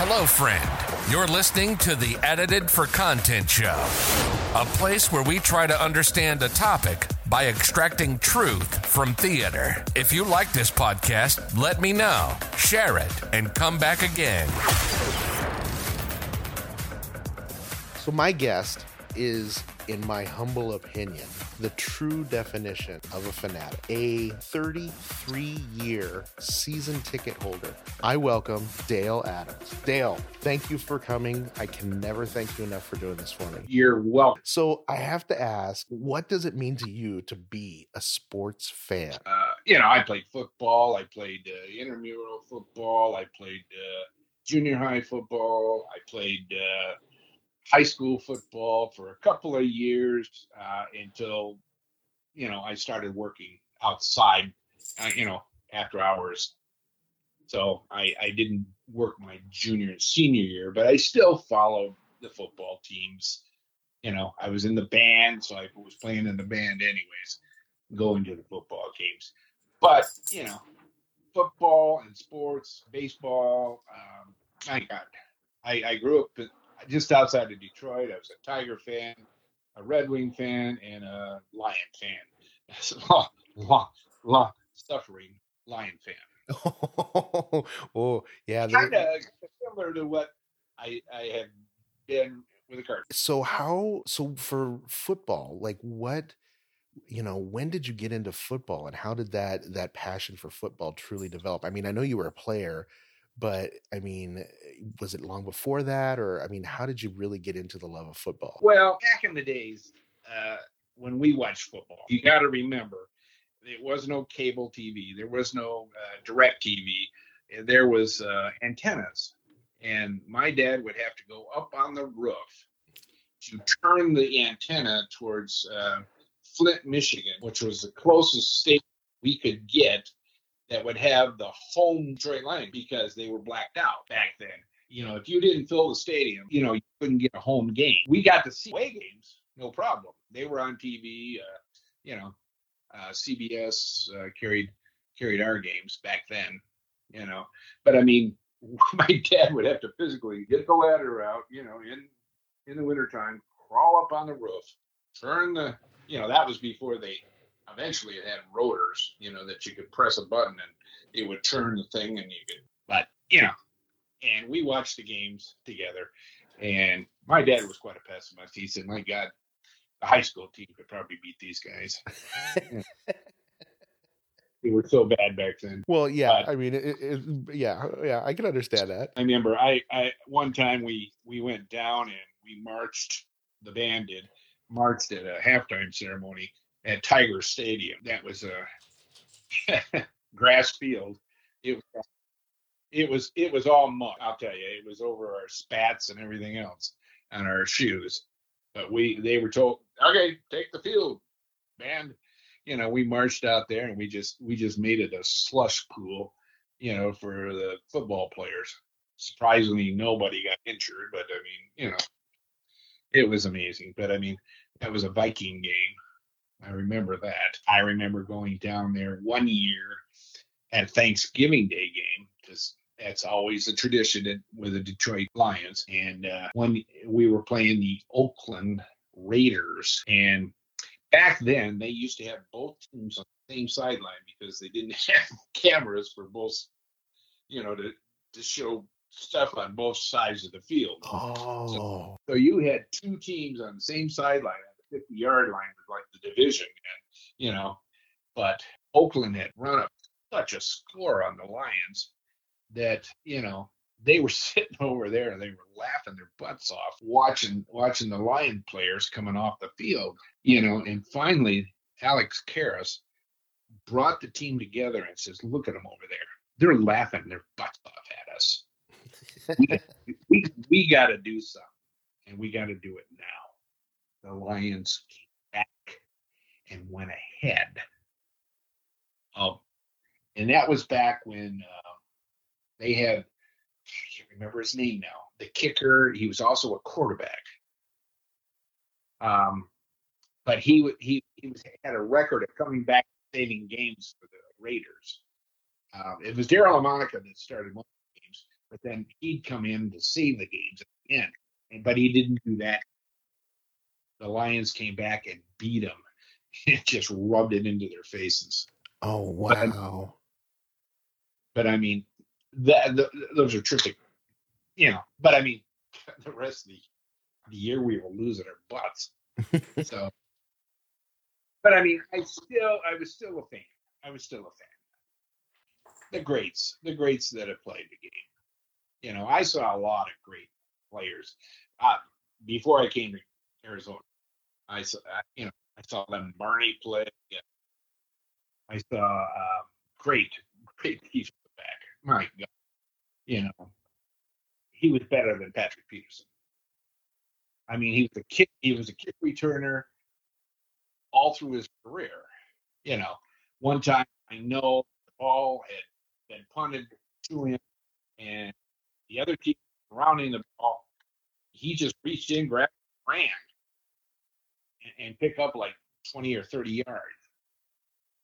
Hello, friend. You're listening to the Edited for Content Show, a place where we try to understand a topic by extracting truth from theater. If you like this podcast, let me know, share it, and come back again. So, my guest is, in my humble opinion, the true definition of a fanatic, a 33 year season ticket holder. I welcome Dale Adams. Dale, thank you for coming. I can never thank you enough for doing this for me. You're welcome. So, I have to ask, what does it mean to you to be a sports fan? Uh, you know, I played football, I played uh, intramural football, I played uh, junior high football, I played uh, high school football for a couple of years uh, until you know I started working outside, uh, you know, after hours. So I, I didn't work my junior and senior year, but I still followed the football teams. You know, I was in the band, so I was playing in the band anyways, going to the football games. But you know, football and sports, baseball. Um, my God, I, I grew up just outside of Detroit. I was a Tiger fan, a Red Wing fan, and a Lion fan. long, long, long suffering Lion fan. Oh, oh yeah. Kind of similar to what I I have been with the Cardinals. So how? So for football, like what? you know when did you get into football and how did that that passion for football truly develop i mean i know you were a player but I mean, was it long before that, or I mean, how did you really get into the love of football? Well, back in the days uh, when we watched football, you got to remember there was no cable TV, there was no uh, direct TV, there was uh, antennas, and my dad would have to go up on the roof to turn the antenna towards uh, Flint, Michigan, which was the closest state we could get that would have the home straight line because they were blacked out back then. You know, if you didn't fill the stadium, you know, you couldn't get a home game. We got to see away games, no problem. They were on TV. Uh, you know, uh, CBS uh, carried carried our games back then. You know, but I mean, my dad would have to physically get the ladder out. You know, in in the wintertime, crawl up on the roof, turn the. You know, that was before they eventually it had rotors, you know, that you could press a button and it would turn the thing and you could, but, you know, and we watched the games together. And my dad was quite a pessimist. He said, my God, the high school team could probably beat these guys. they were so bad back then. Well, yeah, but, I mean, it, it, yeah, yeah, I can understand that. I remember, I, I, one time we we went down and we marched. The band did marched at a halftime ceremony, at Tiger Stadium. That was a grass field. It was it was it was all mud. I'll tell you, it was over our spats and everything else on our shoes. But we they were told, okay, take the field, man. You know, we marched out there and we just we just made it a slush pool, you know, for the football players. Surprisingly, nobody got injured, but I mean, you know, it was amazing. But I mean, that was a Viking game I remember that. I remember going down there one year at Thanksgiving Day game because that's always a tradition with the Detroit Lions. And uh, when we were playing the Oakland Raiders, and back then they used to have both teams on the same sideline because they didn't have cameras for both, you know, to to show stuff on both sides of the field. Oh. So, so you had two teams on the same sideline 50 yard line was like the division. And, you know, but Oakland had run up such a score on the Lions that, you know, they were sitting over there and they were laughing their butts off watching watching the Lion players coming off the field, you know, and finally Alex Karras brought the team together and says, Look at them over there. They're laughing their butts off at us. we, we, we got to do something, and we got to do it now the Lions came back and went ahead. Um, and that was back when uh, they had, I can't remember his name now, the kicker. He was also a quarterback. Um, but he he he was, had a record of coming back and saving games for the Raiders. Um, it was Daryle Lamonica that started one of the games, but then he'd come in to save the games at the end. But he didn't do that. The Lions came back and beat them and just rubbed it into their faces. Oh wow! But, but I mean, that the, those are terrific, you know. But I mean, the rest of the, the year we were losing our butts. so, but I mean, I still, I was still a fan. I was still a fan. The greats, the greats that have played the game. You know, I saw a lot of great players. Uh, before I came to Arizona, I saw, you know, I saw Lem Barney play. Yeah. I saw uh, great, great defensive back. My God, you know, he was better than Patrick Peterson. I mean, he was a kick, he was a kick returner all through his career. You know, one time I know the ball had been punted to him, and the other team surrounding the ball, he just reached in, grabbed, ran, and, pick up like 20 or 30 yards.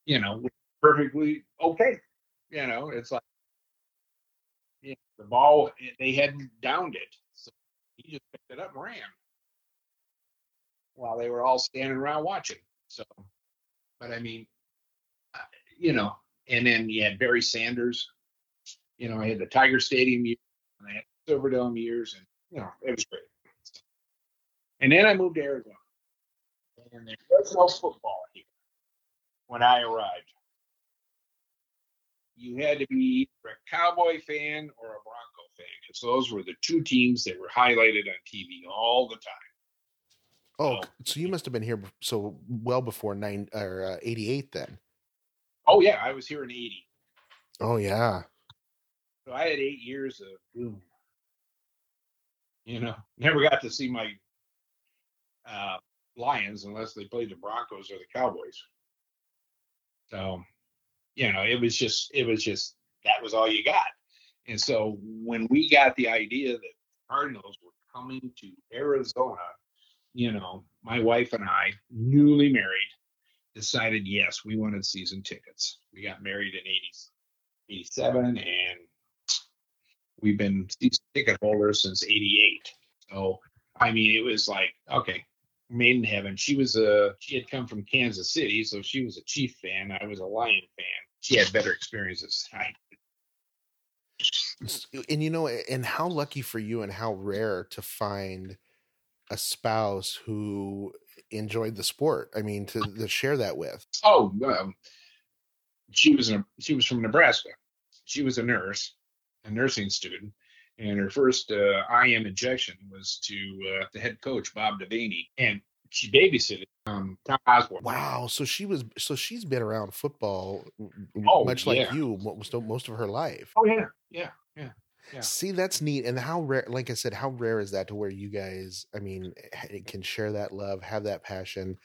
You know, perfectly okay. You know, it's like the ball eh, they hadn't downed it, so he just picked it up and ran while they were all standing around watching. So, but I mean, you know, and then you had Barry Sanders. You know, I had the Tiger Stadium years, and I had Silverdome years, and you know, it was great. And then I moved to Arizona, and there was no football here when I arrived. You had to be a Cowboy fan or a Bronco fan, because those were the two teams that were highlighted on TV all the time. Oh, so you must have been here so well before nine or uh, eighty eight then. Oh yeah, I was here in eighty. Oh yeah. So I had eight years of boom. You know, never got to see my uh, Lions unless they played the Broncos or the Cowboys. So, you know, it was just it was just that was all you got. And so when we got the idea that Cardinals were coming to Arizona you know, my wife and I, newly married, decided yes, we wanted season tickets. We got married in 80, 87 and we've been season ticket holders since 88. So, I mean, it was like, okay, made in heaven. She was a, she had come from Kansas City, so she was a Chief fan. I was a Lion fan. She had better experiences than I and you know and how lucky for you and how rare to find a spouse who enjoyed the sport. I mean, to, to share that with. Oh, um, she was a, she was from Nebraska. She was a nurse, a nursing student, and her first uh, IM injection was to uh, the head coach Bob Devaney, and she babysitted um, Tom Osborne. Wow! So she was so she's been around football, oh, much yeah. like you, most most of her life. Oh yeah, yeah, yeah. Yeah. See, that's neat. And how rare, like I said, how rare is that to where you guys, I mean, can share that love, have that passion.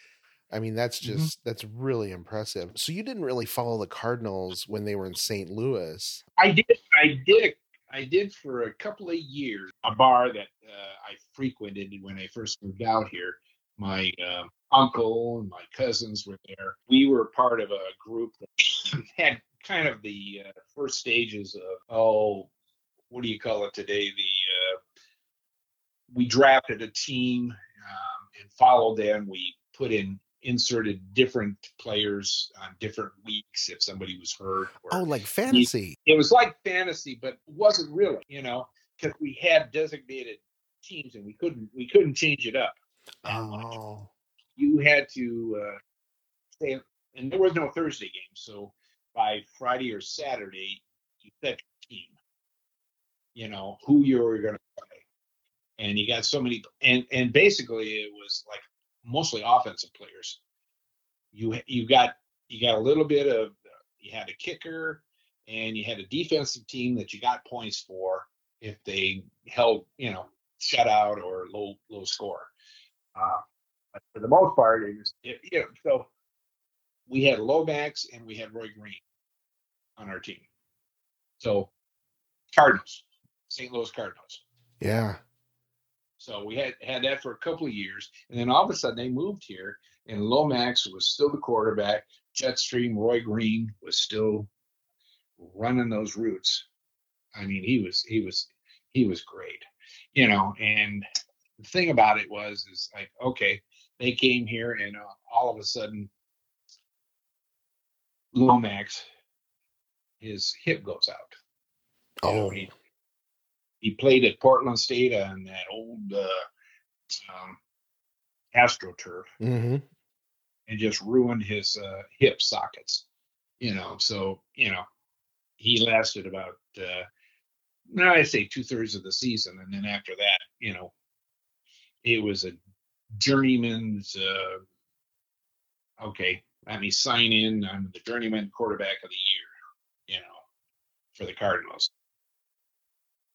I mean, that's Mm-hmm. just, that's really impressive. So you didn't really follow the Cardinals when they were in St. Louis. I did. I did. I did for a couple of years. A bar that uh, I frequented when I first moved out here. My uh, uncle and my cousins were there. We were part of a group that had kind of the uh, first stages of oh, what do you call it today? The uh, we drafted a team um, and followed them. We put in inserted different players on different weeks if somebody was hurt. Or Oh, like fantasy. it was like fantasy, but wasn't really, you know, because we had designated teams and we couldn't we couldn't change it up. Oh, You had to uh, stay, and there was no Thursday game, so by Friday or Saturday you set your team. You know who you were going to play, and you got so many, and and basically it was like mostly offensive players. You you got you got a little bit of you had a kicker and you had a defensive team that you got points for if they held you know shutout or low low score. Uh, but for the most part, it was it, you know so we had Lomax and we had Roy Green on our team. So Cardinals, St. Louis Cardinals. yeah. So we had had that for a couple of years, and then all of a sudden they moved here, and Lomax was still the quarterback. Jetstream Roy Green was still running those routes. I mean, he was he was he was great, you know. And the thing about it was, is like, okay, they came here, and uh, all of a sudden, Lomax, his hip goes out. You know, Oh, he, he played at Portland State on that old uh, um, AstroTurf hmm and just ruined his uh, hip sockets. You know, so you know he lasted about uh, now I say two thirds of the season, and then after that, you know, it was a journeyman's. Uh, okay, let me sign in. I'm the journeyman quarterback of the year. You know, for the Cardinals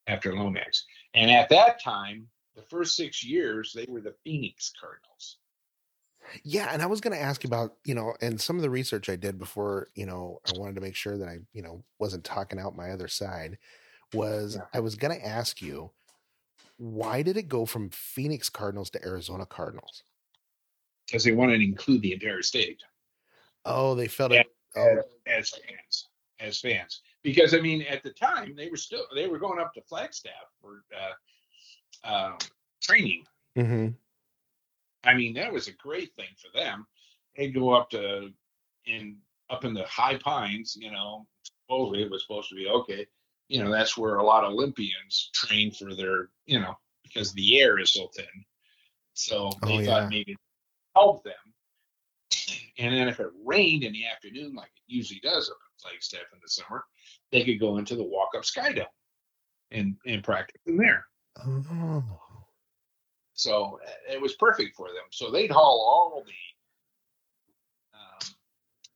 after Lomax, and at that time, the first six years they were the Phoenix Cardinals. Yeah, and I was going to ask about, you know, and some of the research I did before, you know, I wanted to make sure that I, you know, wasn't talking out my other side was Yeah. I was going to ask you why did it go from Phoenix Cardinals to Arizona Cardinals? because they wanted to include the entire state Oh, they felt Yeah. it. Oh, as fans, as fans. Because I mean, at the time they were still they were going up to Flagstaff for uh, um, training. hmm I mean, that was a great thing for them. They'd go up to in up in the high pines, you know. Supposedly it was supposed to be okay. You know, that's where a lot of Olympians train for their, you know, because the air is so thin. So they Oh, thought maybe help them. And then if it rained in the afternoon, like it usually does up Flagstaff in the summer, they could go into the Walkup Skydome and and practice in there. oh, So uh, it was perfect for them. So they'd haul all the um,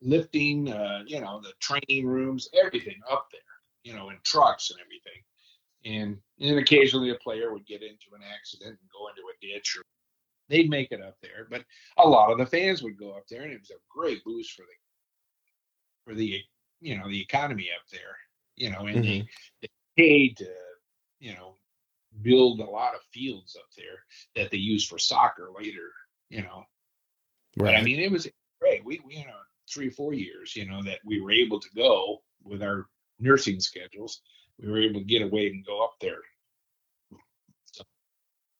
lifting, uh, you know, the training rooms, everything up there, you know, in trucks and everything. And and occasionally a player would get into an accident and go into a ditch, or they'd make it up there. But a lot of the fans would go up there, and it was a great boost for the for the you know the economy up there. You know, and they, mm-hmm. they paid to you know build a lot of fields up there that they use for soccer later, you know. But I mean, it was great. We, we, you know, three, four years, you know, that we were able to go with our nursing schedules. We were able to get away and go up there. So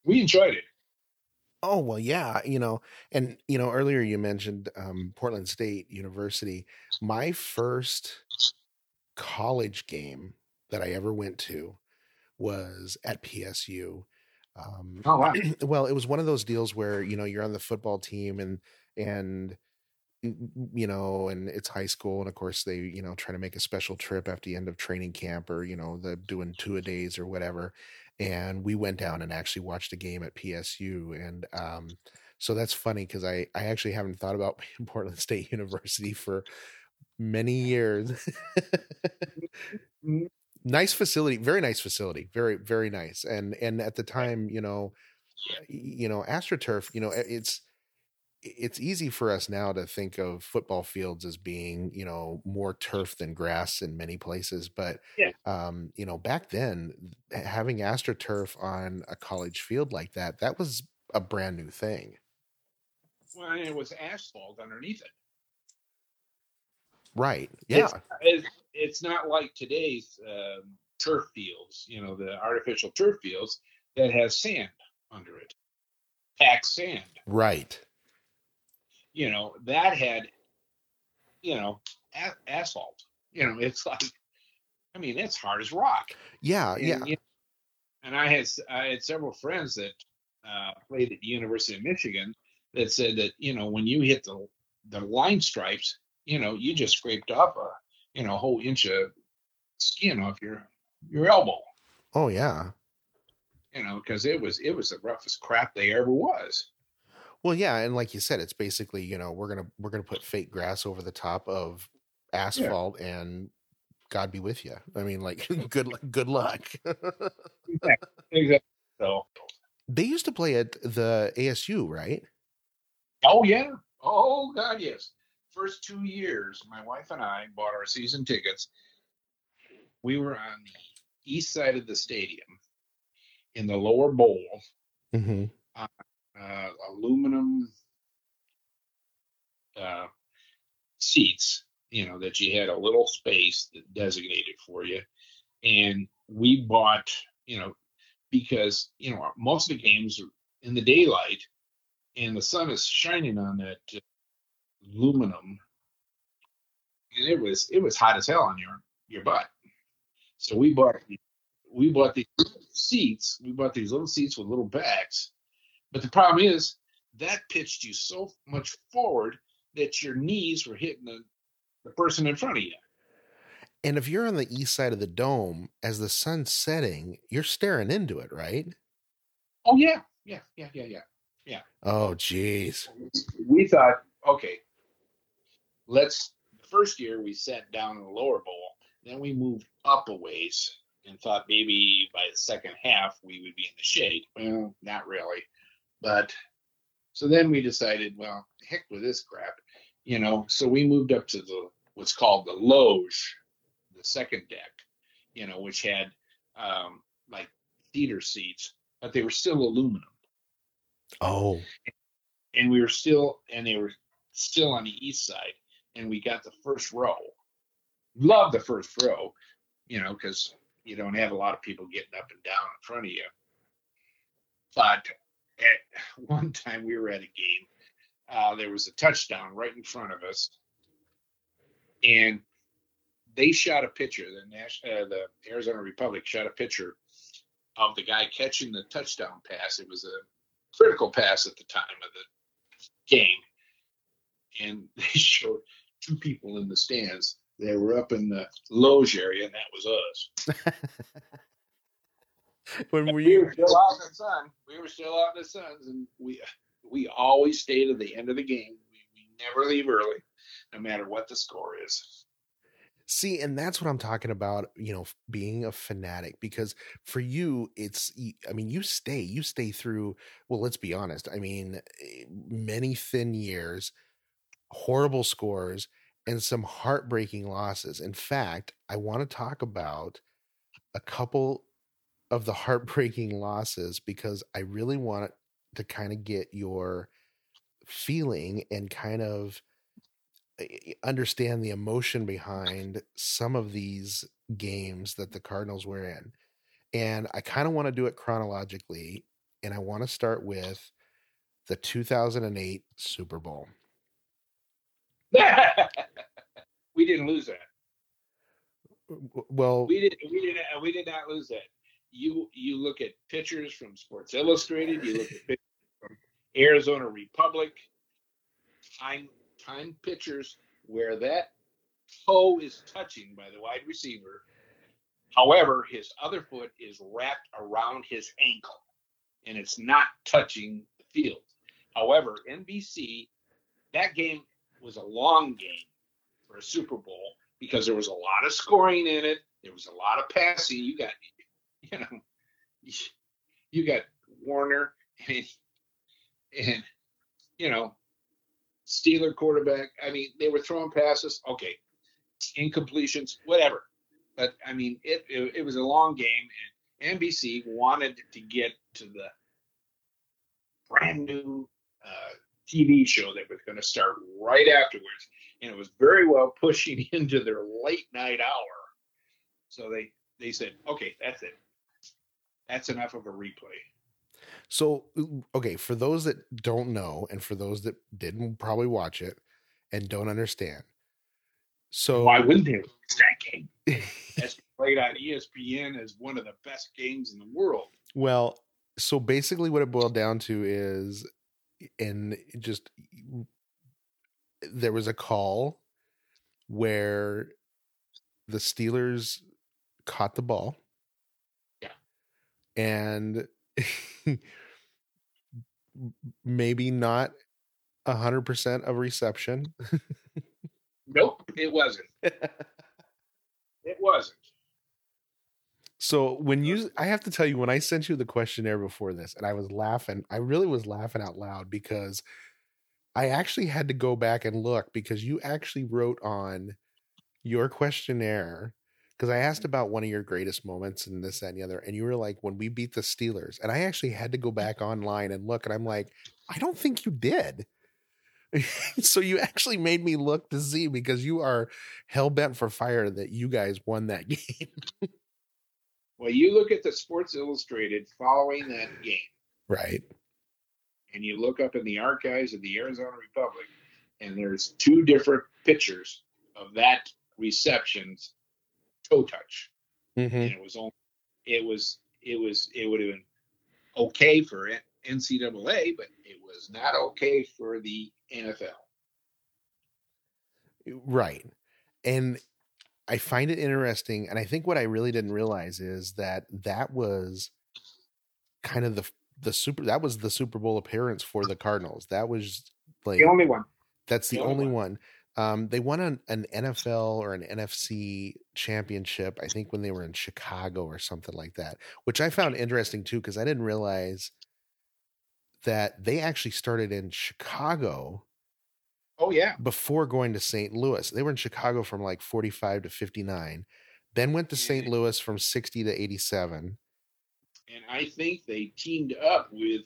we enjoyed it. Oh well, yeah, you know, and you know, earlier you mentioned um, Portland State University. My first college game that I ever went to was at PSU. Um, Oh, wow. well, it was one of those deals where you know you're on the football team and and you know, and it's high school, and of course they you know try to make a special trip after the end of training camp or you know the doing two a days or whatever and we went down and actually watched a game at PSU and um so that's funny because I I actually haven't thought about Portland State University for many years. Nice facility, very nice facility, very very nice. And and at the time, you know, you know, AstroTurf, you know, it's it's easy for us now to think of football fields as being, you know, more turf than grass in many places, but Yeah. um, you know, back then having AstroTurf on a college field like that, that was a brand new thing. Well, it was asphalt underneath it. Right. Yeah. It's, it's, it's not like today's um, turf fields, you know, the artificial turf fields that has sand under it, packed sand. Right. You know, that had, you know, a- asphalt. You know, it's like, I mean, it's hard as rock. Yeah. And, Yeah. you know, and I had I had several friends that uh, played at the University of Michigan that said that you know when you hit the the line stripes, you know, you just scraped off a you know a whole inch of skin off your your elbow. Oh, yeah. You know, because it was it was the roughest crap they ever was. Well, yeah, and like you said, it's basically you know we're gonna we're gonna put fake grass over the top of asphalt, and God be with you. I mean, like good good luck. Exactly. So, they used to play at the ASU, right? oh yeah, oh god, yes. First two years, my wife and I bought our season tickets. We were on the east side of the stadium in the lower bowl, Mm-hmm. Uh, aluminum uh, seats, you know, that you had a little space designated for you. And we bought, you know, because you know most of the games are in the daylight and the sun is shining on that uh, aluminum and it was it was hot as hell on your your butt so we bought we bought these seats we bought these little seats with little backs but the problem is that pitched you so much forward that your knees were hitting the, the person in front of you And if you're on the east side of the dome, as the sun's setting, you're staring into it, right? oh yeah yeah yeah yeah yeah yeah. Oh, geez. we thought, okay, let's. The first year we sat down in the lower bowl, then we moved up a ways and thought maybe by the second half we would be in the shade. Well, not really, but so then we decided, well, heck with this crap, you know. So we moved up to the what's called the loge, the second deck, you know, which had um, like theater seats, but they were still aluminum. Oh, and we were still and they were still on the east side and we got the first row. Love the first row you know because you don't have a lot of people getting up and down in front of you. But at one time we were at a game uh, there was a touchdown right in front of us and they shot a picture the Nash, uh, the arizona republic shot a picture of the guy catching the touchdown pass it was a critical pass at the time of the game. And they showed two people in the stands. They were up in the loge area, and that was us. when were We you? were still out in the sun. We were still out in the suns, and we we always stay to the end of the game. We, we never leave early, no matter what the score is. See, and that's what I'm talking about, you know, being a fanatic because for you it's I mean, you stay, you stay through, well, let's be honest. I mean, eh, many thin years, horrible scores and some heartbreaking losses. In fact, I want to talk about a couple of the heartbreaking losses because I really want to kind of get your feeling and kind of eh, understand the emotion behind some of these games that the Cardinals were in. And I kind of want to do it chronologically. And I want to start with the 2008 Super Bowl. we didn't lose that. Well, We did. We did. We did not lose that. You you look at pictures from Sports Illustrated. You look at pictures from Arizona Republic. Time time pictures where that toe is touching by the wide receiver. However, his other foot is wrapped around his ankle, and it's not touching the field. However, NBC that game was a long game for a Super Bowl because there was a lot of scoring in it. There was a lot of passing. You got, you know, you got Warner and, and you know, Steeler quarterback. I mean, they were throwing passes. Okay, incompletions, whatever. But I mean, it it, it was a long game, and NBC wanted to get to the brand new uh, TV show that was going to start right afterwards, and it was very well pushing into their late night hour. So they they said, okay, that's it. That's enough of a replay. so okay, for those that don't know, and for those that didn't probably watch it and don't understand. So Why wouldn't they lose that game? That's played on ESPN as one of the best games in the world. Well, so basically, what it boiled down to is, and just there was a call where the Steelers caught the ball. And maybe not a hundred percent of reception. Nope, it wasn't. It wasn't. So when you, I have to tell you, when I sent you the questionnaire before this, and I was laughing, I really was laughing out loud because I actually had to go back and look because you actually wrote on your questionnaire because I asked about one of your greatest moments and this, that, and the other, and you were like, when we beat the Steelers, and I actually had to go mm. back online and look, and I'm like, I don't think you did. so you actually made me look to see because you are hell bent for fire that you guys won that game. Well, you look at the Sports Illustrated following that game, Right. and you look up in the archives of the Arizona Republic, and there's two different pictures of that reception's toe touch. Mm-hmm. and it was only it was it was it would have been okay for NCAA, but it was not okay for the NFL. Right. And I find it interesting. And I think what I really didn't realize is that that was kind of the, the super, that was the Super Bowl appearance for the Cardinals. That was like, The only one. that's the the only only one. Um, they won an, an NFL or an NFC championship, I think, when they were in Chicago or something like that, which I found interesting too, because I didn't realize that they actually started in Chicago Oh yeah, before going to St. Louis. They were in Chicago from like 45 to 59, then went to St. Louis from 60 to 87. and I think they teamed up with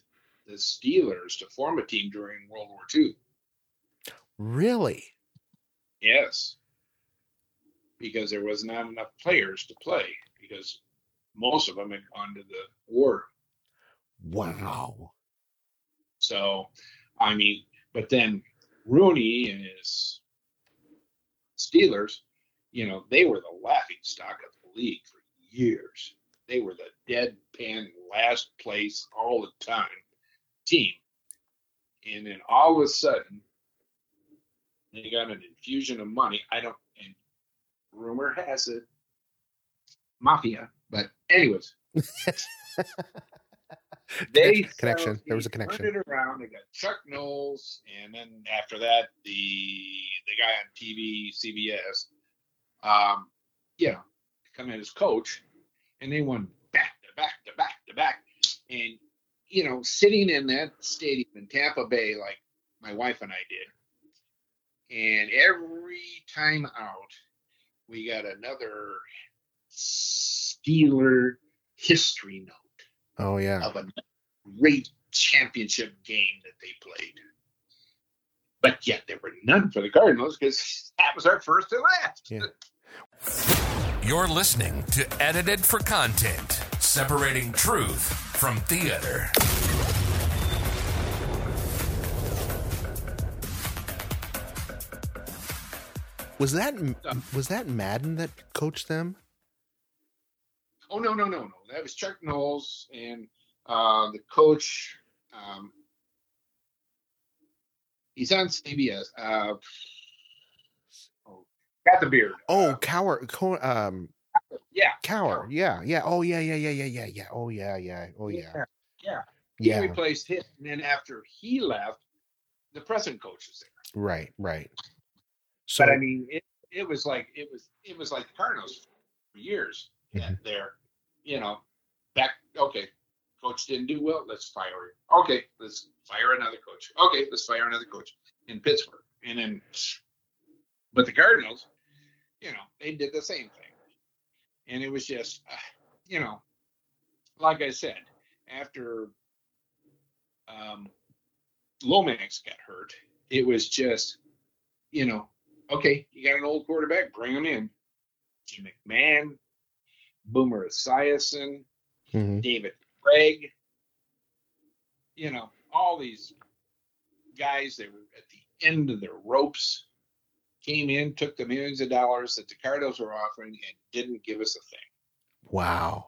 the Steelers to form a team during World War II. Really? Yes, because there was not enough players to play because most of them had gone to the war. Wow. So, I mean, but then Rooney and his Steelers, you know, they were the laughing stock of the league for years. They were the deadpan last place all the time team. And then all of a sudden, they got an infusion of money. I don't, and rumor has it, mafia. But anyways, they Connection- connection. There was a he turned connection. It around. They got Chuck Knowles, and then after that, the the guy on TV, CBS, um, you know, come in as coach, and they won back to back to back to back, and you know, sitting in that stadium in Tampa Bay, like my wife and I did, and every time out, we got another Steeler history note Oh, yeah. of a great championship game that they played. But yet there were none for the Cardinals because that was our first and last. Yeah. You're listening to Edited for Content, separating truth from theater. Was that was that Madden that coached them? Oh no no no no! That was Chuck Knowles and uh, the coach. Um, he's on CBS. Uh, oh, got the beard. Oh, Uh, Cowher, Co- um, yeah, Cowher. Yeah, yeah. Oh, yeah, yeah, yeah, yeah, yeah, yeah. Oh, yeah, yeah. Oh, yeah, yeah. He yeah. replaced him, and then after he left, the present coach was there. Right, right. So, but I mean, it, it was like it was it was like the Cardinals for years. Mhm. There, you know, back okay, coach didn't do well. Let's fire him. Okay, let's fire another coach. Okay, let's fire another coach in Pittsburgh, and then, but the Cardinals, you know, they did the same thing, and it was just, uh, you know, like I said, after um, Lomax got hurt, it was just, you know, okay, you got an old quarterback, bring him in. Jim McMahon, Boomer Esiason, Mhm. David Craig, you know, all these guys that were at the end of their ropes came in, took the millions of dollars that the Cardinals were offering, and didn't give us a thing. wow.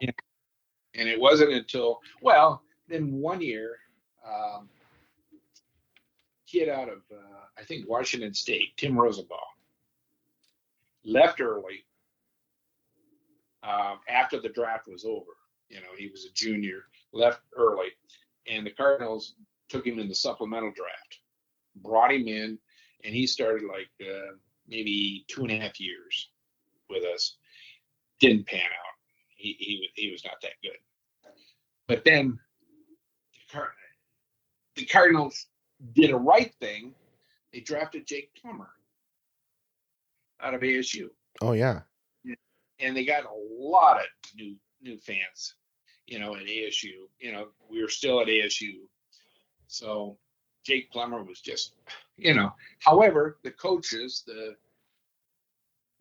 And it wasn't until, well, then one year, um, kid out of, uh, I think, Washington State, Timm Rosenbach, left early um, after the draft was over. You know, he was a junior, left early, and the Cardinals took him in the supplemental draft, brought him in, and he started like uh, maybe two and a half years with us. Didn't pan out. He he he was not that good. But then the, Card- the Cardinals did a right thing. They drafted Jake Plummer out of ASU Oh, yeah. and they got a lot of new new fans, you know, at ASU. You know, we were still at ASU, so Jake Plummer was just, you know. However, the coaches, the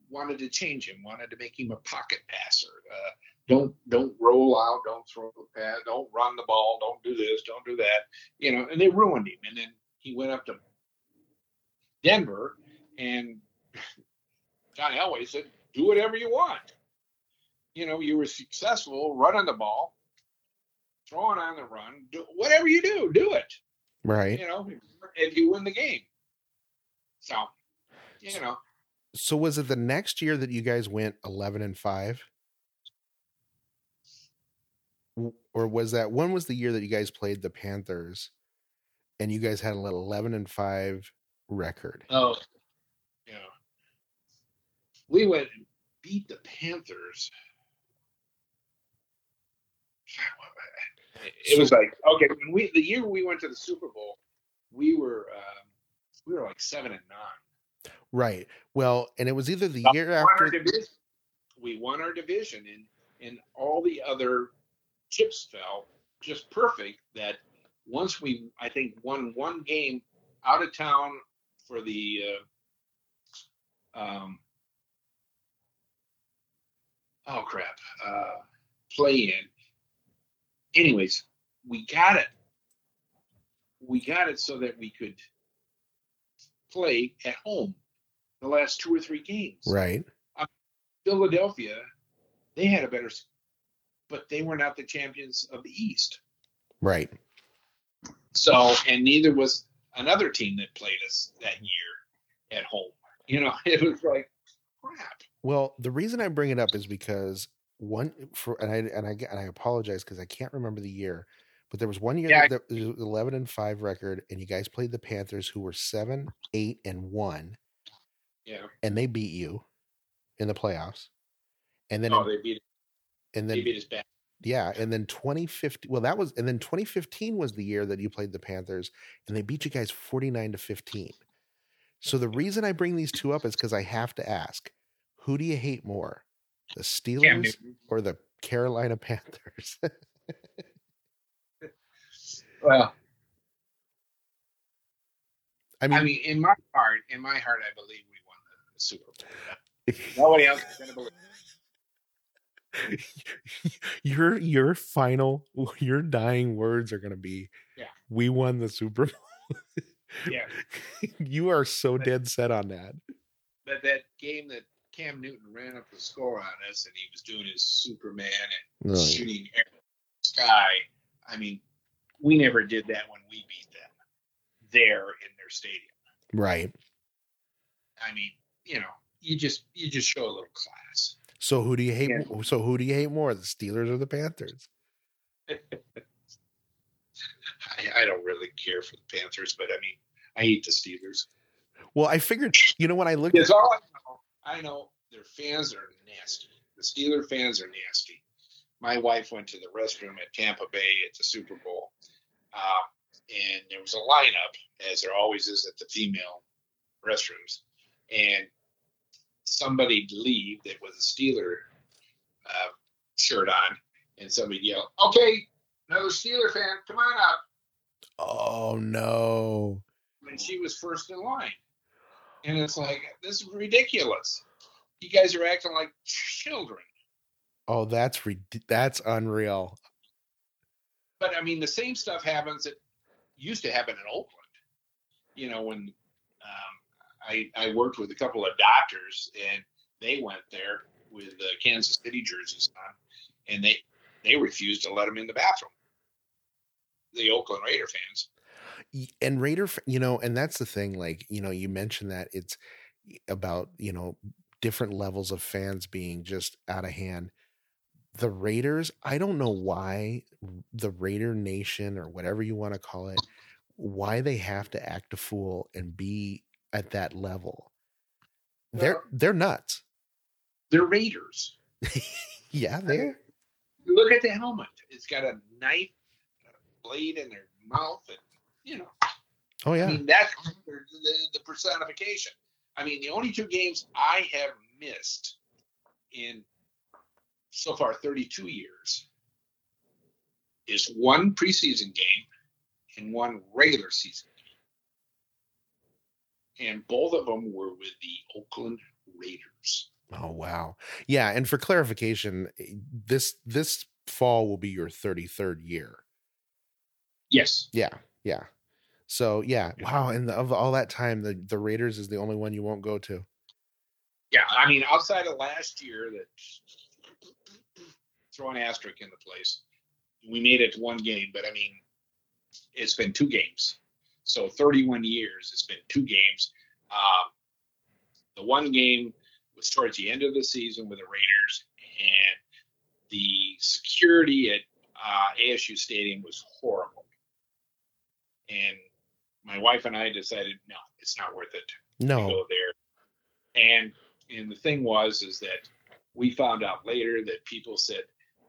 wanted to change him, wanted to make him a pocket passer. Uh, don't don't roll out, don't throw the pass, don't run the ball, don't do this, don't do that, you know, and they ruined him. And then he went up to Denver, and John Elway said, "Do whatever you want." You know, you were successful running the ball, throwing on the run, do whatever you do, do it. Right. You know, if you win the game. So, you know. So was it the next year that you guys went eleven and five? Or was that when was the year that you guys played the Panthers and you guys had an eleven and five record? Oh, yeah. We went and beat the Panthers. It was like okay when we the year we went to the Super Bowl, we were um, we were like seven and nine. Right. Well, and it was either the We year after. division. We won our division, and and all the other chips fell just perfect. That once we, I think, won one game out of town for the uh, um, oh crap uh, play in. Anyways, we got it. We got it so that we could play at home the last two or three games. Right. Philadelphia, they had a better, but they were not the champions of the East. Right. So, and neither was another team that played us that year at home. You know, it was like crap. Well, the reason I bring it up is because one for and I and I and I apologize because I can't remember the year, but there was one year Yeah, that there was eleven and five record, and you guys played the Panthers, who were seven, eight, and one, Yeah. and they beat you in the playoffs. And then Oh, they beat. and They then beat us back. yeah, and then 2015 well that was and then 2015 was the year that you played the Panthers and they beat you guys 49 to 15. So the reason I bring these two up is cuz I have to ask, who do you hate more? The Steelers or the Carolina Panthers? Well, I mean, I mean, in my heart, in my heart, I believe we won the, the Super Bowl. Nobody else is going to believe. your your final your dying words are going to be Yeah. we won the Super Bowl. Yeah. you are so dead set on that. But that game that Cam Newton ran up the score on us, and he was doing his Superman and Right. shooting air in the sky. I mean, we never did that when we beat them there in their stadium. Right. I mean, you know, you just you just show a little class. So who do you hate? Yeah. So who do you hate more, the Steelers or the Panthers? I, I don't really care for the Panthers, but I mean, I hate the Steelers. Well, I figured, you know, when I looked at all I know. I know their fans are nasty. The Steeler fans are nasty. My wife went to the restroom at Tampa Bay at the Super Bowl, uh, and there was a lineup, as there always is at the female restrooms, and somebody leave that was a Steeler uh, shirt on, and somebody yelled, "Okay, another Steeler fan, come on up." Oh no. when she was first in line. And it's like, this is ridiculous. You guys are acting like children. Oh, that's rid- that's unreal. But I mean, the same stuff happens that used to happen in Oakland. You know, when um, I, I worked with a couple of doctors and they went there with uh, Kansas City jerseys on, and they they refused to let them in the bathroom. The Oakland Raider fans. And Raider, you know, and that's the thing. Like, you know, you mentioned that it's about you know different levels of fans being just out of hand. The Raiders, I don't know why the Raider Nation or whatever you want to call it, why they have to act a fool and be at that level. They're they're nuts. They're Raiders. Yeah, they're Look at the helmet. It's got a knife, a blade in their mouth, and you know. oh yeah. I mean, that's the, the, personification. I mean, the only two games I have missed in so far 32 years is one preseason game and one regular season game. And both of them were with the Oakland Raiders. Oh wow. Yeah, and for clarification, this this fall will be your 33rd year. Yes. Yeah. Yeah. So, yeah. Wow, and the, of all that time the the Raiders is the only one you won't go to. Yeah, I mean, outside of last year, that throw an asterisk in the place. We made it to one game, but I mean, it's been two games. So 31 years, it's been two games. Um, the one game was towards the end of the season with the Raiders, and the security at uh, ASU Stadium was horrible. And my wife and I decided, no, it's not worth it to No. go there. And and the thing was is that we found out later that people said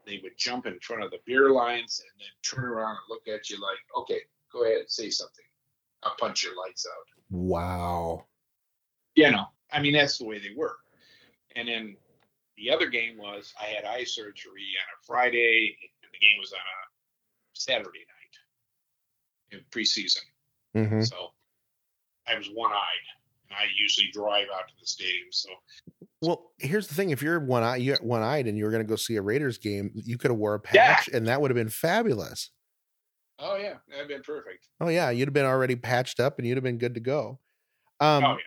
they would jump in front of the beer lines and then turn around and look at you like, okay, go ahead, say something. I'll punch your lights out. Wow. You know, I mean that's the way they were. And then the other game was I had eye surgery on a Friday, and the game was on a Saturday night in preseason. Hmm So I was one eyed. And I usually drive out to the stadium. So Well, here's the thing: if you're one eye, you're one eyed, and you were going to go see a Raiders game, you could have wore a Yeah. patch, and that would have been fabulous. oh yeah, that'd been perfect. Oh yeah, you'd have been already patched up, and you'd have been good to go. Um, oh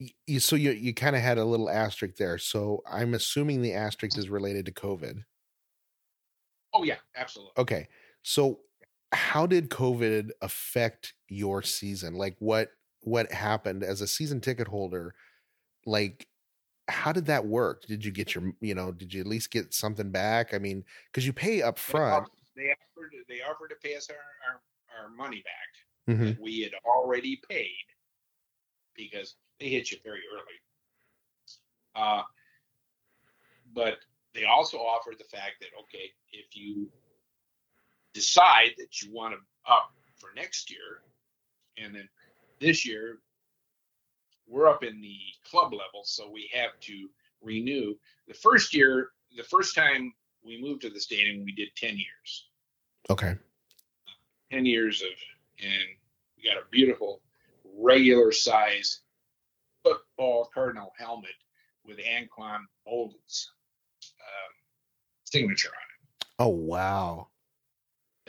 yeah. you, so you you kind of had a little asterisk there. So I'm assuming the asterisk is related to COVID. Oh yeah, absolutely. Okay, so how did COVID affect your season? Like what what happened as a season ticket holder? Like how did that work? Did you get your you know? Did you at least get something back? I mean, because you pay up front. They offered they offered to pay us our, our, our money back Mhm. that we had already paid because they hit you very early. Uh, but they also offered the fact that okay, if you decide that you want to up for next year, and then this year we're up in the club level, so we have to renew. The first year, the first time we moved to the stadium, we did ten years. Okay. 10 years of, and we got a beautiful regular size football cardinal helmet with Anquan Boldin's um, signature on it. Oh wow.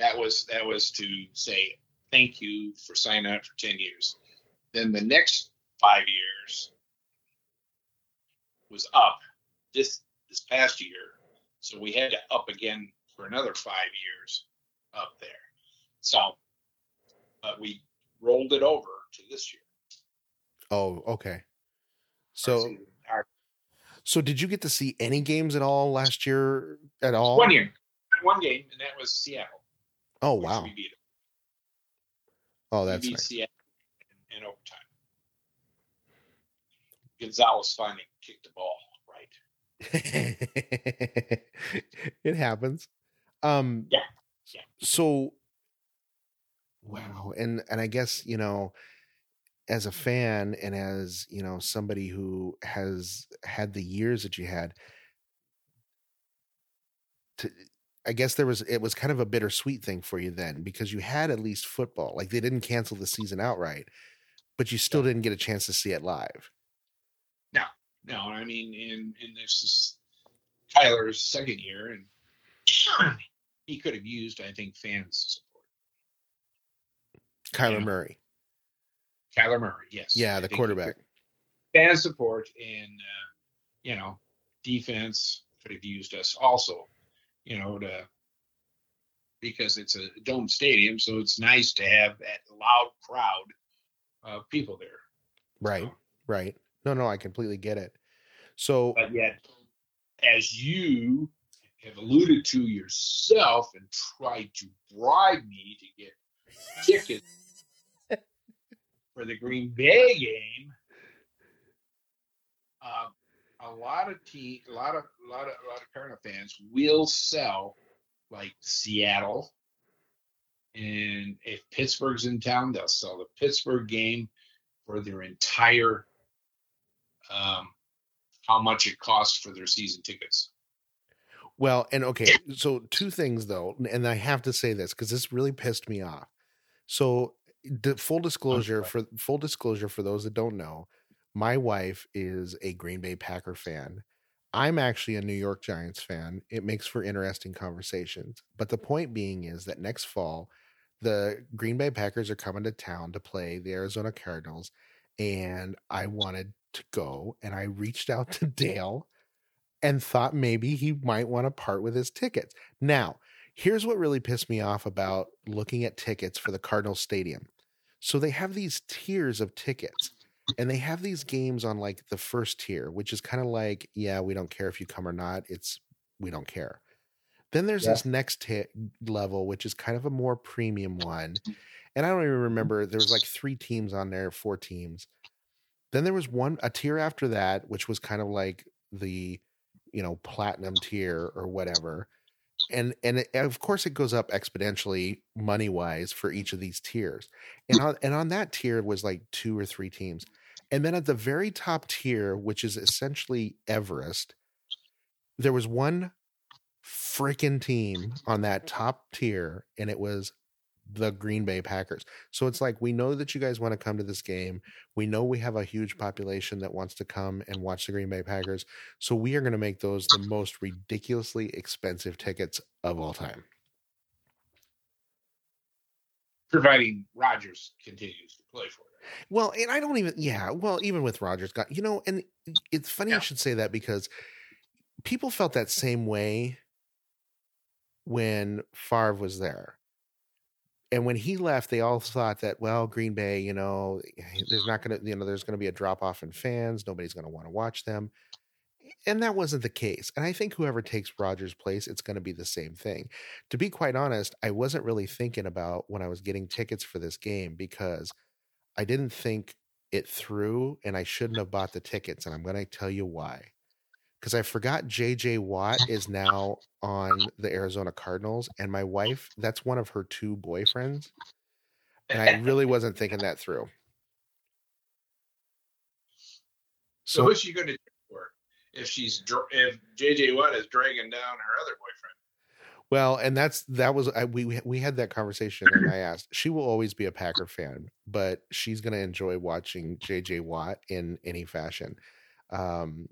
That was that was to say thank you for signing up for 10 years. Then the next five years was up this this past year, so we had to up again for another five years up there. So, but we rolled it over to this year. Oh, okay. So so did you get to see any games at all last year at all? one year, one game, and that was Seattle. Oh wow. We beat, Oh, we that's beat nice. In, in overtime. Gonzalez finally kicked the ball right. it happens. Um Yeah. Yeah. So wow, and and I guess, you know, as a fan and as, you know, somebody who has had the years that you had to I guess there was it was kind of a bittersweet thing for you then because you had at least football. Like they didn't cancel the season outright, but you still didn't get a chance to see it live. No, no. I mean, and and this is Tyler's second year, and he could have used, I think, fans support. Kyler Yeah. Murray. Kyler Murray, yes, Yeah, the quarterback. fan support and uh, you know defense could have used us also you know to because it's a dome stadium so it's nice to have that loud crowd of people there Right. So, Right. No, no, I completely get it. So but yet as you have alluded to yourself and tried to bribe me to get tickets for the Green Bay game, a lot of te- a lot of a lot of a lot of Cardinal fans will sell like Seattle, and if Pittsburgh's in town, they'll sell the Pittsburgh game for their entire um, how much it costs for their season tickets. Well, and okay, so two things though, and I have to say this because this really pissed me off. So, full disclosure for full disclosure for those that don't know, my wife is a Green Bay Packer fan. I'm actually a New York Giants fan. It makes for interesting conversations. But the point being is that next fall, the Green Bay Packers are coming to town to play the Arizona Cardinals. And I wanted to go and I reached out to Dale and thought maybe he might want to part with his tickets. Now, here's what really pissed me off about looking at tickets for the Cardinal Stadium. So they have these tiers of tickets and they have these games on like the first tier, which is kind of like, yeah, we don't care if you come or not. It's we don't care. Then there's yeah. this next t- level, which is kind of a more premium one. And I don't even mm-hmm. remember, there was like three teams on there, four teams. Then there was one, a tier after that, which was kind of like the, you know, platinum tier or whatever. And and it, of course it goes up exponentially money wise for each of these tiers. And mm. on and on that tier was like two or three teams. And then at the very top tier, which is essentially Everest, there was one freaking team on that top tier, and it was the Green Bay Packers. So it's like we know that you guys want to come to this game. We know we have a huge population that wants to come and watch the Green Bay Packers. So we are going to make those the most ridiculously expensive tickets of all time. Providing Rodgers continues to play for it. Well, and I don't even yeah, well, even with Rodgers got you know, and it's funny yeah. I should say that because people felt that same way when Favre was there. And when he left, they all thought that, well, Green Bay, you know, there's not going to, you know, there's going to be a drop off in fans. Nobody's going to want to watch them. And that wasn't the case. And I think whoever takes Rodgers' place, it's going to be the same thing. To be quite honest, I wasn't really thinking about when I was getting tickets for this game because I didn't think it through and I shouldn't have bought the tickets. And I'm going to tell you why because I forgot JJ Watt is now on the Arizona Cardinals, and my wife, that's one of her two boyfriends. And I really wasn't thinking that through. So, so who's she going to do for if she's if JJ Watt is dragging down her other boyfriend? Well, and that's that was I, we we had that conversation, and I asked. She will always be a Packer fan, but she's going to enjoy watching JJ Watt in any fashion. Um,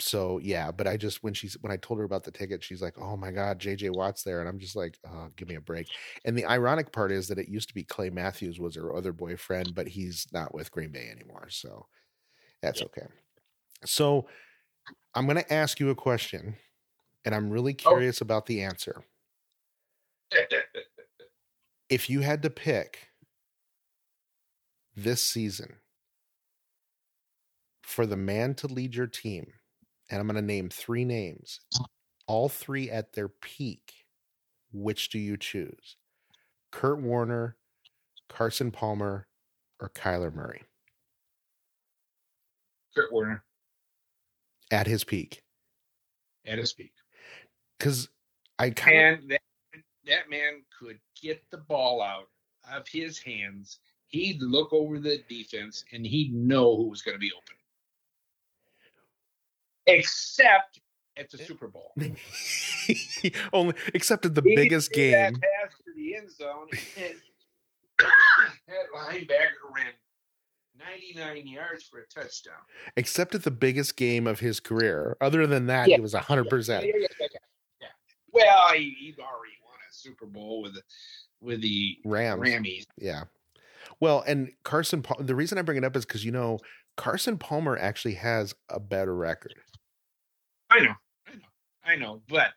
so yeah, but I just when she's when I told her about the ticket, she's like, "Oh my god, JJ Watt's there," and I'm just like, "Oh, give me a break." And the ironic part is that it used to be Clay Matthews was her other boyfriend, but he's not with Green Bay anymore, so that's okay. So I'm going to ask you a question, and I'm really oh. curious oh. about the answer. if you had to pick this season for the man to lead your team and I'm going to name three names, all three at their peak. Which do you choose? Kurt Warner, Carson Palmer, or Kyler Murray? Kurt Warner. At his peak. At his peak. Because I kind of. That, that man could get the ball out of his hands. He'd look over the defense and he'd know who was going to be open except it's a eh. Super Bowl. Only except at the he biggest game. That pass to the end zone, that linebacker ran 99 yards for a touchdown. Except at the biggest game of his career. Other than that, yeah. he was 100%. Yeah, yeah, yeah, Well, he, he already won a Super Bowl with the, with the Rams. Rammies. Yeah. Well, and Carson, the reason I bring it up is because, you know, Carson Palmer actually has a better record. I know, I know, I know. But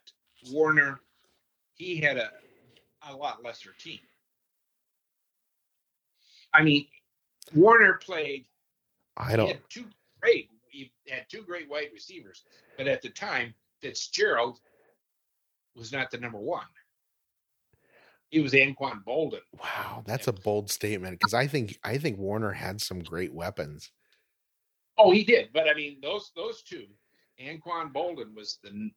Warner, he had a a lot lesser team. I mean, Warner played. I don't. two great. He had two great wide receivers, but at the time, Fitzgerald was not the number one. He was Anquan Boldin. Wow, that's a bold statement because I think I think Warner had some great weapons. Oh, he did, but I mean those those two Anquan Boldin was the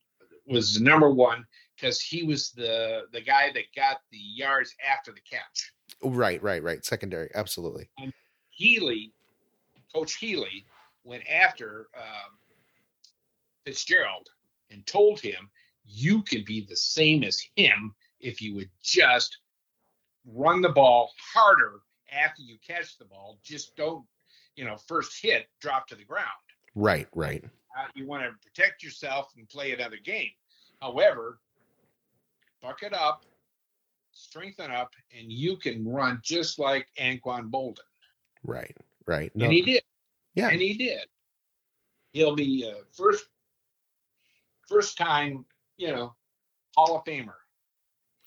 was number one because he was the the guy that got the yards after the catch. Right, right, right. Secondary, absolutely. And Healy, Coach Healy, went after um, Fitzgerald and told him, "You can be the same as him if you would just run the ball harder after you catch the ball. Just don't, you know, first hit drop to the ground." Right, right. Uh, you want to protect yourself and play another game. However, buck it up, strengthen up, and you can run just like Anquan Boldin. Right, right. No, And he did. yeah, And he did. He'll be uh, first first time, you know, Hall of Famer.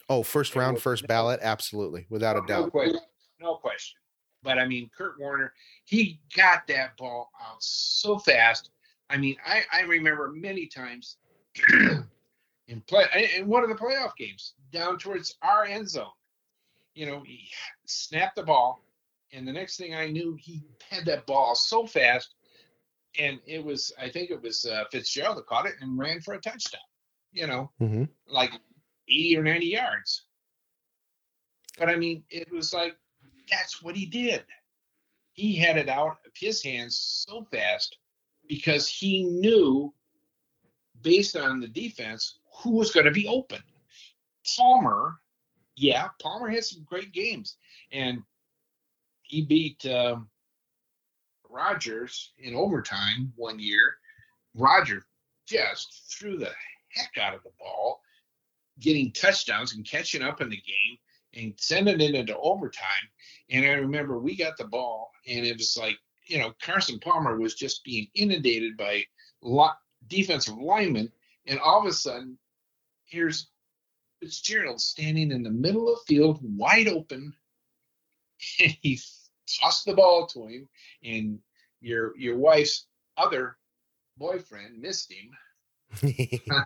oh, first round, first no- ballot, absolutely, without a No doubt. question. No question. But I mean, Kurt Warner, he got that ball out so fast. I mean, I, I remember many times in play in one of the playoff games down towards our end zone. You know, he snapped the ball, and the next thing I knew, he had that ball so fast, and it was I think it was uh, Fitzgerald that caught it and ran for a touchdown. You know, hmm like 80 or 90 yards. But I mean, it was like that's what he did. He had it out of his hands so fast because he knew, based on the defense, who was going to be open. Palmer, yeah, Palmer had some great games, and he beat um Rodgers in overtime one year. Roger just threw the heck out of the ball, getting touchdowns and catching up in the game and sending it into overtime. And I remember we got the ball, and it was like, you know, Carson Palmer was just being inundated by lo- defensive linemen. And all of a sudden, here's Fitzgerald standing in the middle of the field, wide open. And he tossed the ball to him, and your your wife's other boyfriend missed him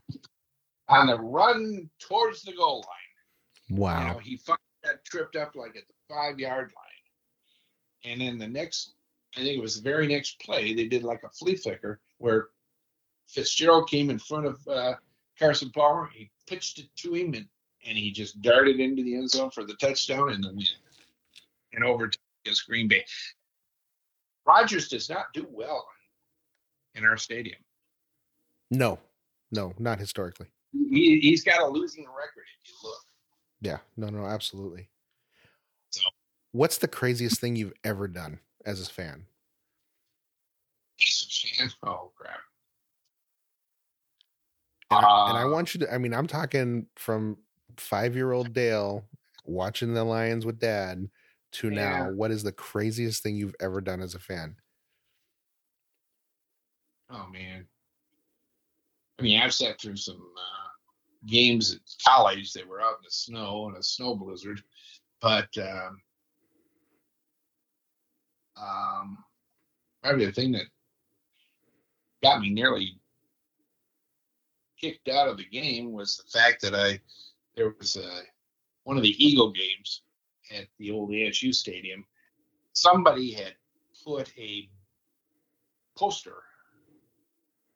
on the run towards the goal line. You wow. know, he got tripped up like at the five yard line. And then the next, I think it was the very next play, they did like a flea flicker where Fitzgerald came in front of uh, Carson Palmer. He pitched it to him and, and he just darted into the end zone for the touchdown and the win. And overtime against Green Bay. Rodgers does not do well in our stadium. No, no, not historically. He, he's got a losing record if you look. Yeah, no, no, absolutely. So- what's the craziest thing you've ever done as a fan? Oh crap! And, I, and I Uh, want you to, I mean, I'm talking from five year old Dale watching the Lions with dad to now. What is the craziest thing you've ever done as a fan? Oh man. I mean, I've sat through some uh, games at college that were out in the snow in a snow blizzard, but um, um, probably the thing that got me nearly kicked out of the game was the fact that I there was a, one of the Eagle games at the old ASU stadium. Somebody had put a poster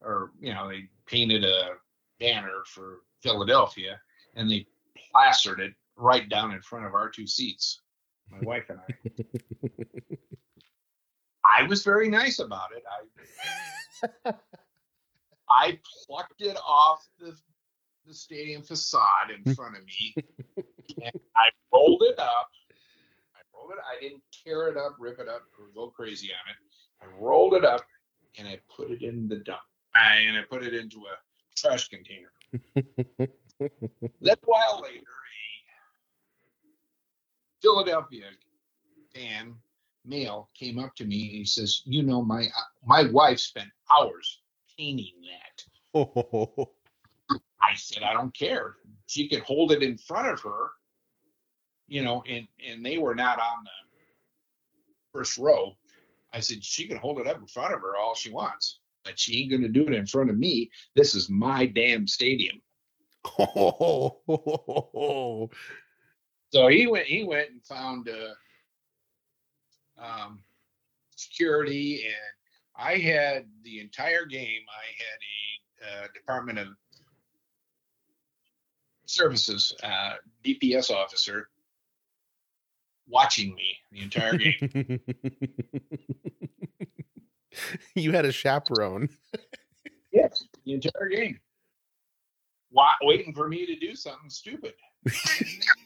or you know they painted a banner for Philadelphia and they plastered it right down in front of our two seats, my wife and I. I was very nice about it. I I plucked it off the the stadium facade in front of me and I rolled it up. I rolled it. I didn't tear it up, rip it up, or go crazy on it. I rolled it up and I put it in the dump. I, and I put it into a trash container. then a while later, a Philadelphia fan, male, came up to me and he says, "You know, my my wife spent hours painting that." I said, "I don't care. She could hold it in front of her, you know." And and they were not on the first row. I said, "She can hold it up in front of her all she wants." But she ain't gonna do it in front of me. This is my damn stadium. Oh. So he went. He went and found uh, um, security, and I had the entire game. I had a uh, Department of Services uh, DPS officer watching me the entire game. you had a chaperone. yes, the entire game. Wa waiting for me to do something stupid. I'm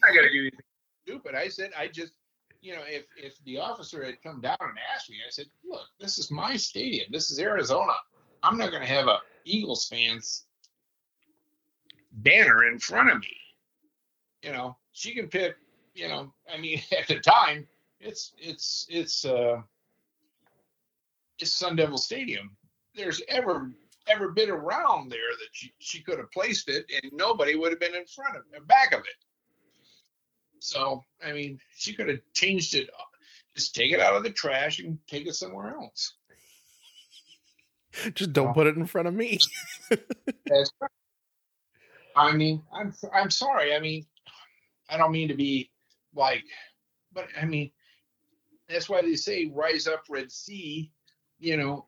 not gonna do anything stupid. I said I just you know, if if the officer had come down and asked me, I said, "Look, this is my stadium. This is Arizona. I'm not going to have a Eagles fans banner in front of me. You know, she can pick. You know, I mean, at the time, it's it's it's uh, it's Sun Devil Stadium. There's ever ever been around there that she, she could have placed it and nobody would have been in front of the back of it. So I mean, she could have changed it. Just take it out of the trash and take it somewhere else. Just don't put it in front of me. That's right. I mean, I'm I'm sorry. I mean, I don't mean to be like, but I mean, that's why they say rise up, Red Sea. You know,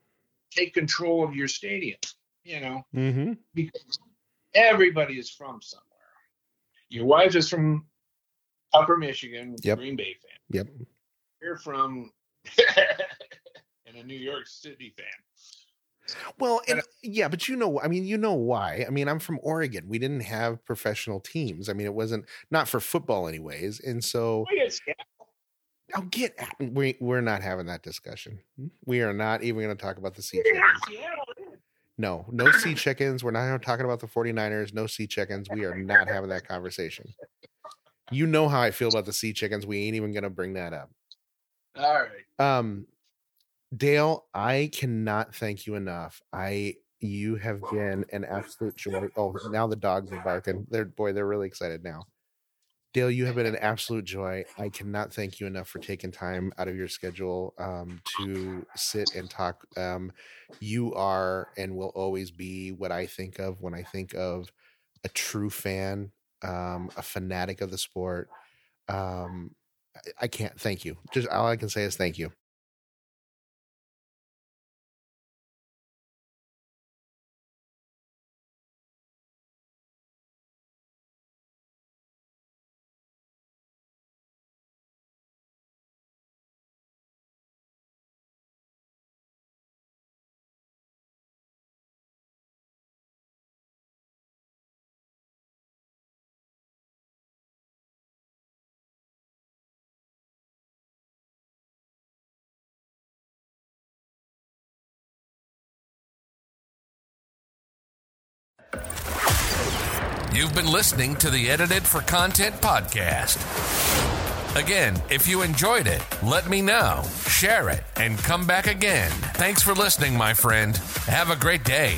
take control of your stadium. You know, mm-hmm. because everybody is from somewhere. Your wife is from Upper Michigan, Yep. Green Bay fan. Yep. You're from and a New York City fan. Well, and, yeah, but you know, I mean, you know why? I mean, I'm from Oregon. We didn't have professional teams. I mean, it wasn't not for football, anyways. And so, Oh. I'll get. We we're not having that discussion. We are not even going to talk about the sea chickens. No, no sea chickens. We're not talking about the 49ers. No sea chickens. We are not having that conversation. You know how I feel about the sea chickens. We ain't even going to bring that up. All right. Um, Dale, I cannot thank you enough. I you have been an absolute joy. Oh, now the dogs are barking. They're boy, they're really excited now. Dale, you have been an absolute joy. I cannot thank you enough for taking time out of your schedule um, to sit and talk. Um, you are and will always be what I think of when I think of a true fan, um, a fanatic of the sport. Um, I- can't thank you. Just all I can say is thank you. You've been listening to the Edited for Content podcast. Again, if you enjoyed it, let me know, share it, and come back again. Thanks for listening, my friend. Have a great day.